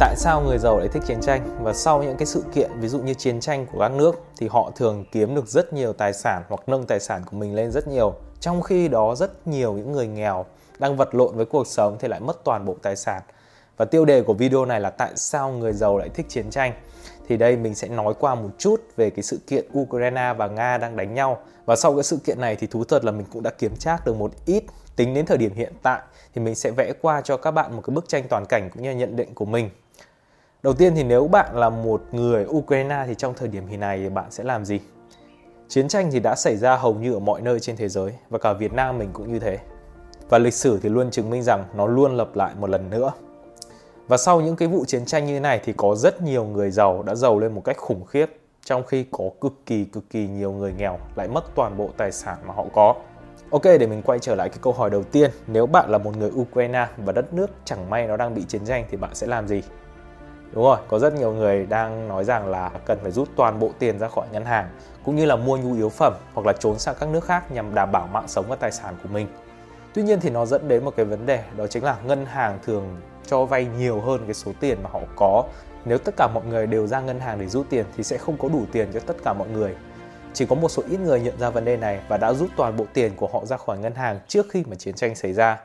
tại sao người giàu lại thích chiến tranh? Và sau những cái sự kiện, ví dụ như chiến tranh của các nước, thì họ thường kiếm được rất nhiều tài sản hoặc nâng tài sản của mình lên rất nhiều. Trong khi đó, rất nhiều những người nghèo đang vật lộn với cuộc sống thì lại mất toàn bộ tài sản. Và tiêu đề của video này là tại sao người giàu lại thích chiến tranh? Thì đây, mình sẽ nói qua một chút về cái sự kiện Ukraine và Nga đang đánh nhau. Và sau cái sự kiện này thì thú thật là mình cũng đã kiếm trác được một ít. Tính đến thời điểm hiện tại thì mình sẽ vẽ qua cho các bạn một cái bức tranh toàn cảnh cũng như nhận định của mình. Đầu tiên thì nếu bạn là một người Ukraine thì trong thời điểm hiện này bạn sẽ làm gì? Chiến tranh thì đã xảy ra hầu như ở mọi nơi trên thế giới và cả Việt Nam mình cũng như thế. Và lịch sử thì luôn chứng minh rằng nó luôn lặp lại một lần nữa. Và sau những cái vụ chiến tranh như thế này thì có rất nhiều người giàu đã giàu lên một cách khủng khiếp trong khi có cực kỳ cực kỳ nhiều người nghèo lại mất toàn bộ tài sản mà họ có. Ok, để mình quay trở lại cái câu hỏi đầu tiên. Nếu bạn là một người Ukraine và đất nước chẳng may nó đang bị chiến tranh thì bạn sẽ làm gì? Đúng rồi, có rất nhiều người đang nói rằng là cần phải rút toàn bộ tiền ra khỏi ngân hàng cũng như là mua nhu yếu phẩm hoặc là trốn sang các nước khác nhằm đảm bảo mạng sống và tài sản của mình. Tuy nhiên thì nó dẫn đến một cái vấn đề đó chính là ngân hàng thường cho vay nhiều hơn cái số tiền mà họ có. Nếu tất cả mọi người đều ra ngân hàng để rút tiền thì sẽ không có đủ tiền cho tất cả mọi người. Chỉ có một số ít người nhận ra vấn đề này và đã rút toàn bộ tiền của họ ra khỏi ngân hàng trước khi mà chiến tranh xảy ra.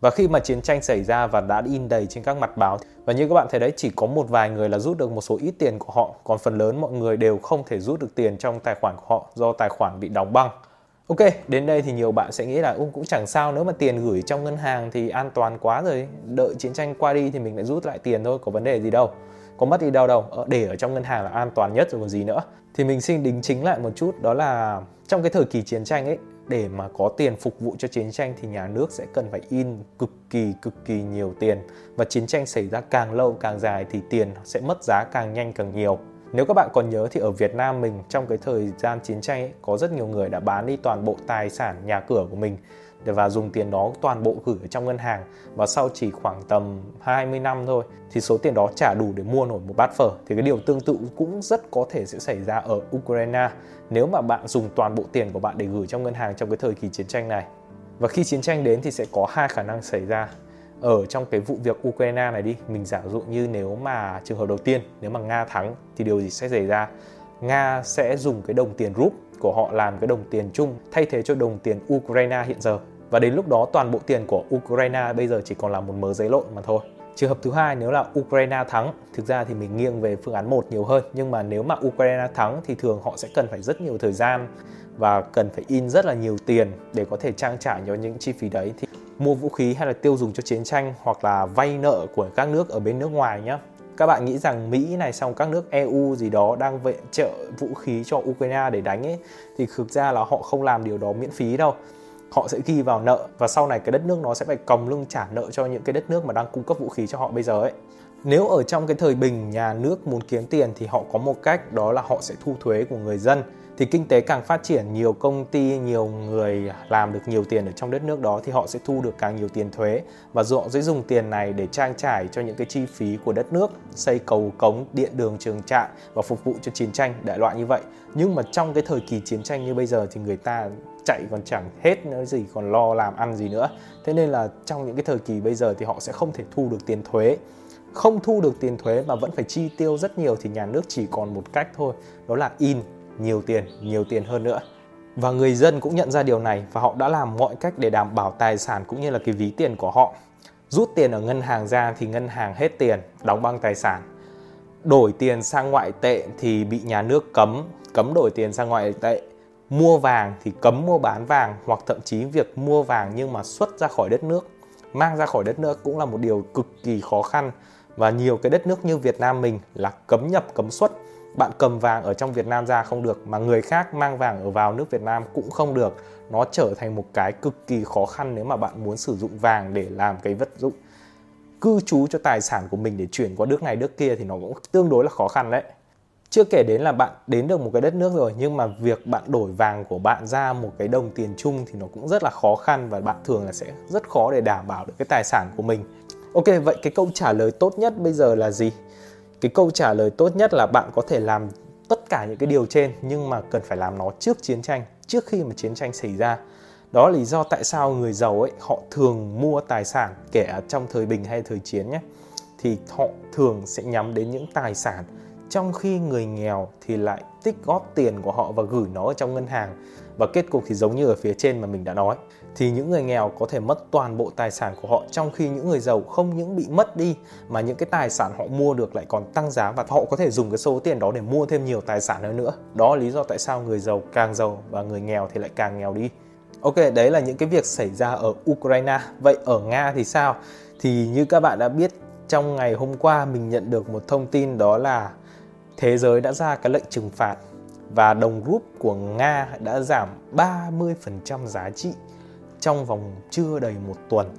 Và khi mà chiến tranh xảy ra và đã in đầy trên các mặt báo và như các bạn thấy đấy chỉ có một vài người là rút được một số ít tiền của họ còn phần lớn mọi người đều không thể rút được tiền trong tài khoản của họ do tài khoản bị đóng băng. Ok, đến đây thì nhiều bạn sẽ nghĩ là cũng chẳng sao nếu mà tiền gửi trong ngân hàng thì an toàn quá rồi, đợi chiến tranh qua đi thì mình lại rút lại tiền thôi, có vấn đề gì đâu. Có mất đi đâu đâu, ờ, để ở trong ngân hàng là an toàn nhất rồi còn gì nữa. Thì mình xin đính chính lại một chút đó là trong cái thời kỳ chiến tranh ấy để mà có tiền phục vụ cho chiến tranh thì nhà nước sẽ cần phải in cực kỳ cực kỳ nhiều tiền và chiến tranh xảy ra càng lâu càng dài thì tiền sẽ mất giá càng nhanh càng nhiều. Nếu các bạn còn nhớ thì ở Việt Nam mình trong cái thời gian chiến tranh ấy, có rất nhiều người đã bán đi toàn bộ tài sản nhà cửa của mình và dùng tiền đó toàn bộ gửi ở trong ngân hàng. Và sau chỉ khoảng tầm 20 năm thôi thì số tiền đó trả đủ để mua nổi một bát phở. Thì cái điều tương tự cũng rất có thể sẽ xảy ra ở Ukraine nếu mà bạn dùng toàn bộ tiền của bạn để gửi trong ngân hàng trong cái thời kỳ chiến tranh này. Và khi chiến tranh đến thì sẽ có hai khả năng xảy ra ở trong cái vụ việc Ukraine này đi mình giả dụ như nếu mà trường hợp đầu tiên nếu mà Nga thắng thì điều gì sẽ xảy ra? Nga sẽ dùng cái đồng tiền rúp của họ làm cái đồng tiền chung thay thế cho đồng tiền Ukraine hiện giờ. Và đến lúc đó toàn bộ tiền của Ukraine bây giờ chỉ còn là một mớ giấy lộn mà thôi. Trường hợp thứ hai nếu là Ukraine thắng, thực ra thì mình nghiêng về phương án 1 nhiều hơn, nhưng mà nếu mà Ukraine thắng thì thường họ sẽ cần phải rất nhiều thời gian và cần phải in rất là nhiều tiền để có thể trang trải cho những chi phí đấy. Thì mua vũ khí hay là tiêu dùng cho chiến tranh hoặc là vay nợ của các nước ở bên nước ngoài nhé các bạn nghĩ rằng Mỹ này xong các nước EU gì đó đang viện trợ vũ khí cho Ukraine để đánh ấy, thì thực ra là họ không làm điều đó miễn phí đâu. Họ sẽ ghi vào nợ và sau này cái đất nước nó sẽ phải còng lưng trả nợ cho những cái đất nước mà đang cung cấp vũ khí cho họ bây giờ ấy nếu ở trong cái thời bình nhà nước muốn kiếm tiền thì họ có một cách, đó là họ sẽ thu thuế của người dân. Thì kinh tế càng phát triển, nhiều công ty, nhiều người làm được nhiều tiền ở trong đất nước đó thì họ sẽ thu được càng nhiều tiền thuế. Và họ sẽ dùng tiền này để trang trải cho những cái chi phí của đất nước, xây cầu cống, điện đường, trường trại và phục vụ cho chiến tranh, đại loại như vậy. Nhưng mà trong cái thời kỳ chiến tranh như bây giờ thì người ta chạy còn chẳng hết nữa, gì còn lo làm ăn gì nữa. Thế nên là trong những cái thời kỳ bây giờ thì họ sẽ không thể thu được tiền thuế không thu được tiền thuế mà vẫn phải chi tiêu rất nhiều thì nhà nước chỉ còn một cách thôi, đó là in nhiều tiền nhiều tiền hơn nữa. Và người dân cũng nhận ra điều này và họ đã làm mọi cách để đảm bảo tài sản cũng như là cái ví tiền của họ. Rút tiền ở ngân hàng ra thì ngân hàng hết tiền, đóng băng tài sản. Đổi tiền sang ngoại tệ thì bị nhà nước cấm cấm đổi tiền sang ngoại tệ. Mua vàng thì cấm mua bán vàng hoặc thậm chí việc mua vàng nhưng mà xuất ra khỏi đất nước, mang ra khỏi đất nước cũng là một điều cực kỳ khó khăn và nhiều cái đất nước như Việt Nam mình là cấm nhập, cấm xuất. Bạn cầm vàng ở trong Việt Nam ra không được, mà người khác mang vàng ở vào nước Việt Nam cũng không được. Nó trở thành một cái cực kỳ khó khăn nếu mà bạn muốn sử dụng vàng để làm cái vật dụng cư trú cho tài sản của mình để chuyển qua nước này, nước kia thì nó cũng tương đối là khó khăn đấy. Chưa kể đến là bạn đến được một cái đất nước rồi, nhưng mà việc bạn đổi vàng của bạn ra một cái đồng tiền chung thì nó cũng rất là khó khăn và bạn thường là sẽ rất khó để đảm bảo được cái tài sản của mình ok, vậy cái câu trả lời tốt nhất bây giờ là gì? Cái câu trả lời tốt nhất là bạn có thể làm tất cả những cái điều trên, nhưng mà cần phải làm nó trước chiến tranh, trước khi mà chiến tranh xảy ra. Đó là lý do tại sao người giàu ấy, họ thường mua tài sản, kể trong thời bình hay thời chiến nhé, thì họ thường sẽ nhắm đến những tài sản trong khi người nghèo thì lại tích góp tiền của họ và gửi nó ở trong ngân hàng. Và kết cục thì giống như ở phía trên mà mình đã nói. Thì những người nghèo có thể mất toàn bộ tài sản của họ trong khi những người giàu không những bị mất đi, mà những cái tài sản họ mua được lại còn tăng giá và họ có thể dùng cái số tiền đó để mua thêm nhiều tài sản hơn nữa. Đó là lý do tại sao người giàu càng giàu và người nghèo thì lại càng nghèo đi. Ok, đấy là những cái việc xảy ra ở Ukraine. Vậy ở Nga thì sao? Thì như các bạn đã biết, trong ngày hôm qua mình nhận được một thông tin đó là thế giới đã ra cái lệnh trừng phạt và đồng rúp của Nga đã giảm 30% giá trị trong vòng chưa đầy một tuần.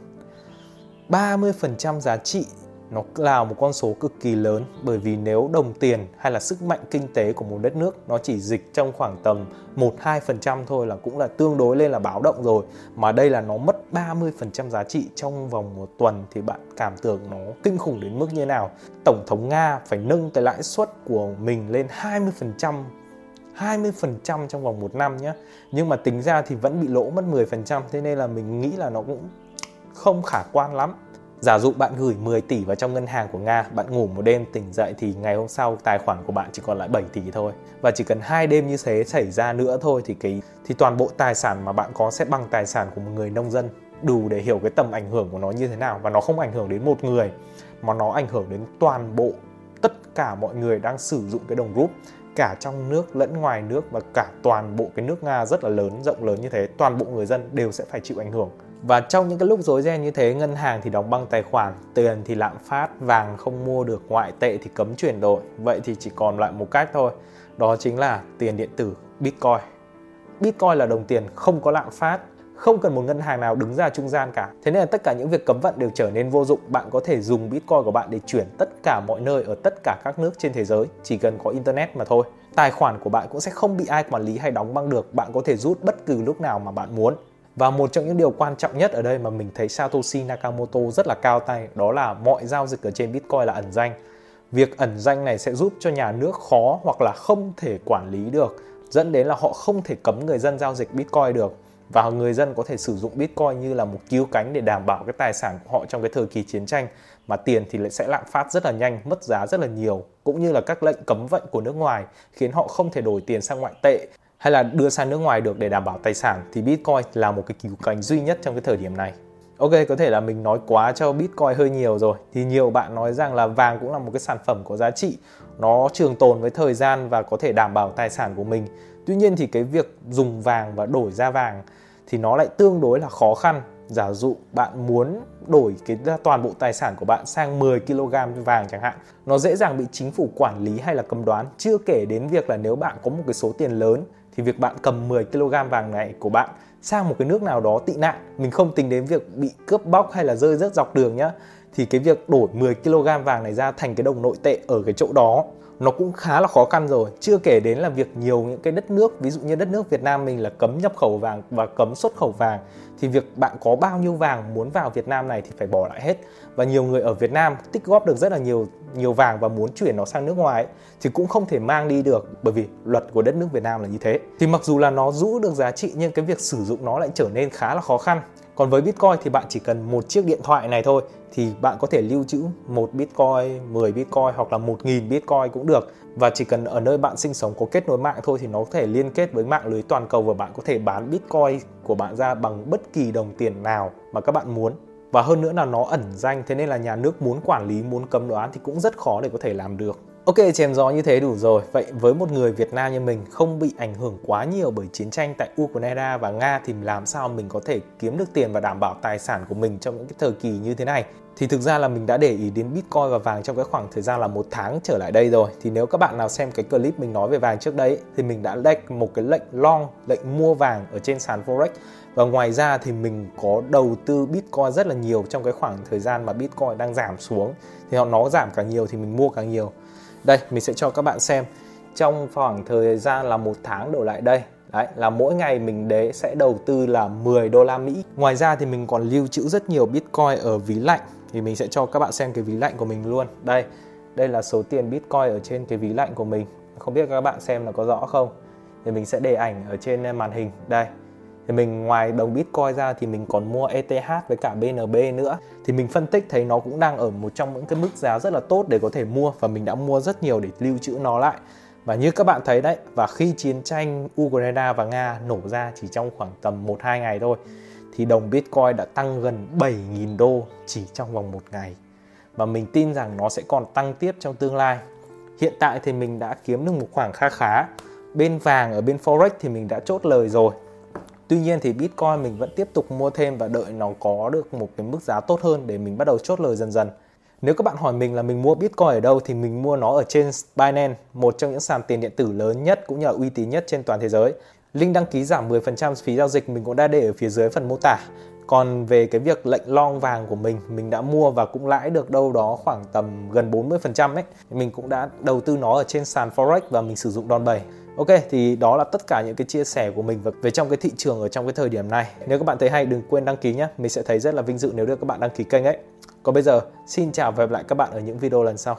30% giá trị nó là một con số cực kỳ lớn bởi vì nếu đồng tiền hay là sức mạnh kinh tế của một đất nước nó chỉ dịch trong khoảng tầm 1-2% thôi là cũng là tương đối lên là báo động rồi. Mà đây là nó mất 30% giá trị trong vòng một tuần thì bạn cảm tưởng nó kinh khủng đến mức như nào? Tổng thống Nga phải nâng cái lãi suất của mình lên 20% 20% trong vòng một năm nhé Nhưng mà tính ra thì vẫn bị lỗ mất 10% Thế nên là mình nghĩ là nó cũng không khả quan lắm. Giả dụ bạn gửi 10 tỷ vào trong ngân hàng của Nga, bạn ngủ một đêm tỉnh dậy thì ngày hôm sau tài khoản của bạn chỉ còn lại 7 tỷ thôi. Và chỉ cần hai đêm như thế xảy ra nữa thôi thì cái thì toàn bộ tài sản mà bạn có sẽ bằng tài sản của một người nông dân. Đủ để hiểu cái tầm ảnh hưởng của nó như thế nào. Và nó không ảnh hưởng đến một người mà nó ảnh hưởng đến toàn bộ tất cả mọi người đang sử dụng cái đồng rúp. Cả trong nước lẫn ngoài nước và cả toàn bộ cái nước Nga rất là lớn rộng lớn như thế. Toàn bộ người dân đều sẽ phải chịu ảnh hưởng và trong những cái lúc rối ren như thế ngân hàng thì đóng băng tài khoản tiền thì lạm phát vàng không mua được ngoại tệ thì cấm chuyển đổi vậy thì chỉ còn lại một cách thôi đó chính là tiền điện tử bitcoin bitcoin là đồng tiền không có lạm phát không cần một ngân hàng nào đứng ra trung gian cả. Thế nên là tất cả những việc cấm vận đều trở nên vô dụng. Bạn có thể dùng Bitcoin của bạn để chuyển tất cả mọi nơi ở tất cả các nước trên thế giới, chỉ cần có internet mà thôi. Tài khoản của bạn cũng sẽ không bị ai quản lý hay đóng băng được. Bạn có thể rút bất cứ lúc nào mà bạn muốn. Và một trong những điều quan trọng nhất ở đây mà mình thấy Satoshi Nakamoto rất là cao tay đó là mọi giao dịch ở trên Bitcoin là ẩn danh. Việc ẩn danh này sẽ giúp cho nhà nước khó hoặc là không thể quản lý được, dẫn đến là họ không thể cấm người dân giao dịch Bitcoin được và người dân có thể sử dụng Bitcoin như là một cứu cánh để đảm bảo cái tài sản của họ trong cái thời kỳ chiến tranh mà tiền thì lại sẽ lạm phát rất là nhanh, mất giá rất là nhiều cũng như là các lệnh cấm vận của nước ngoài khiến họ không thể đổi tiền sang ngoại tệ hay là đưa sang nước ngoài được để đảm bảo tài sản thì Bitcoin là một cái cứu cánh duy nhất trong cái thời điểm này. Ok, có thể là mình nói quá cho Bitcoin hơi nhiều rồi. Thì nhiều bạn nói rằng là vàng cũng là một cái sản phẩm có giá trị, nó trường tồn với thời gian và có thể đảm bảo tài sản của mình. Tuy nhiên thì cái việc dùng vàng và đổi ra vàng thì nó lại tương đối là khó khăn. Giả dụ bạn muốn đổi cái toàn bộ tài sản của bạn sang 10 kg vàng chẳng hạn, nó dễ dàng bị chính phủ quản lý hay là cầm đoán. Chưa kể đến việc là nếu bạn có một cái số tiền lớn thì việc bạn cầm 10 kg vàng này của bạn sang một cái nước nào đó tị nạn, mình không tính đến việc bị cướp bóc hay là rơi rớt dọc đường nhá, thì cái việc đổi 10 kg vàng này ra thành cái đồng nội tệ ở cái chỗ đó nó cũng khá là khó khăn rồi. Chưa kể đến là việc nhiều những cái đất nước ví dụ như đất nước Việt Nam mình là cấm nhập khẩu vàng và cấm xuất khẩu vàng thì việc bạn có bao nhiêu vàng muốn vào Việt Nam này thì phải bỏ lại hết. Và nhiều người ở Việt Nam tích góp được rất là nhiều nhiều vàng và muốn chuyển nó sang nước ngoài thì cũng không thể mang đi được bởi vì luật của đất nước Việt Nam là như thế. Thì mặc dù là nó giữ được giá trị nhưng cái việc sử dụng nó lại trở nên khá là khó khăn. Còn với Bitcoin thì bạn chỉ cần một chiếc điện thoại này thôi thì bạn có thể lưu trữ một Bitcoin, 10 Bitcoin hoặc là 1.000 Bitcoin cũng được. Và chỉ cần ở nơi bạn sinh sống có kết nối mạng thôi thì nó có thể liên kết với mạng lưới toàn cầu và bạn có thể bán Bitcoin của bạn ra bằng bất kỳ đồng tiền nào mà các bạn muốn. Và hơn nữa là nó ẩn danh thế nên là nhà nước muốn quản lý, muốn cấm đoán thì cũng rất khó để có thể làm được. Ok, chém gió như thế đủ rồi. Vậy với một người Việt Nam như mình không bị ảnh hưởng quá nhiều bởi chiến tranh tại Ukraine và Nga thì làm sao mình có thể kiếm được tiền và đảm bảo tài sản của mình trong những cái thời kỳ như thế này? Thì thực ra là mình đã để ý đến Bitcoin và vàng trong cái khoảng thời gian là một tháng trở lại đây rồi. Thì nếu các bạn nào xem cái clip mình nói về vàng trước đấy thì mình đã lệnh một cái lệnh long, lệnh mua vàng ở trên sàn Forex. Và ngoài ra thì mình có đầu tư Bitcoin rất là nhiều trong cái khoảng thời gian mà Bitcoin đang giảm xuống. Thì họ nó giảm càng nhiều thì mình mua càng nhiều đây mình sẽ cho các bạn xem trong khoảng thời gian là một tháng đổ lại đây Đấy, là mỗi ngày mình đế sẽ đầu tư là 10 đô la Mỹ. Ngoài ra thì mình còn lưu trữ rất nhiều Bitcoin ở ví lạnh thì mình sẽ cho các bạn xem cái ví lạnh của mình luôn. Đây, đây là số tiền Bitcoin ở trên cái ví lạnh của mình. Không biết các bạn xem là có rõ không? Thì mình sẽ để ảnh ở trên màn hình. Đây, thì mình ngoài đồng Bitcoin ra thì mình còn mua ETH với cả BNB nữa. Thì mình phân tích thấy nó cũng đang ở một trong những cái mức giá rất là tốt để có thể mua và mình đã mua rất nhiều để lưu trữ nó lại. Và như các bạn thấy đấy, và khi chiến tranh Ukraine và Nga nổ ra chỉ trong khoảng tầm 1-2 ngày thôi, thì đồng Bitcoin đã tăng gần 7.000 đô chỉ trong vòng một ngày. Và mình tin rằng nó sẽ còn tăng tiếp trong tương lai. Hiện tại thì mình đã kiếm được một khoảng kha khá. Bên vàng ở bên forex thì mình đã chốt lời rồi tuy nhiên thì bitcoin mình vẫn tiếp tục mua thêm và đợi nó có được một cái mức giá tốt hơn để mình bắt đầu chốt lời dần dần nếu các bạn hỏi mình là mình mua Bitcoin ở đâu thì mình mua nó ở trên Binance, một trong những sàn tiền điện tử lớn nhất cũng như là uy tín nhất trên toàn thế giới. Link đăng ký giảm 10% phí giao dịch mình cũng đã để ở phía dưới phần mô tả. Còn về cái việc lệnh long vàng của mình, mình đã mua và cũng lãi được đâu đó khoảng tầm gần 40% ấy. Mình cũng đã đầu tư nó ở trên sàn Forex và mình sử dụng đòn bẩy. Ok, thì đó là tất cả những cái chia sẻ của mình về trong cái thị trường ở trong cái thời điểm này. Nếu các bạn thấy hay đừng quên đăng ký nhé. Mình sẽ thấy rất là vinh dự nếu được các bạn đăng ký kênh ấy. Còn bây giờ, xin chào và hẹn gặp lại các bạn ở những video lần sau.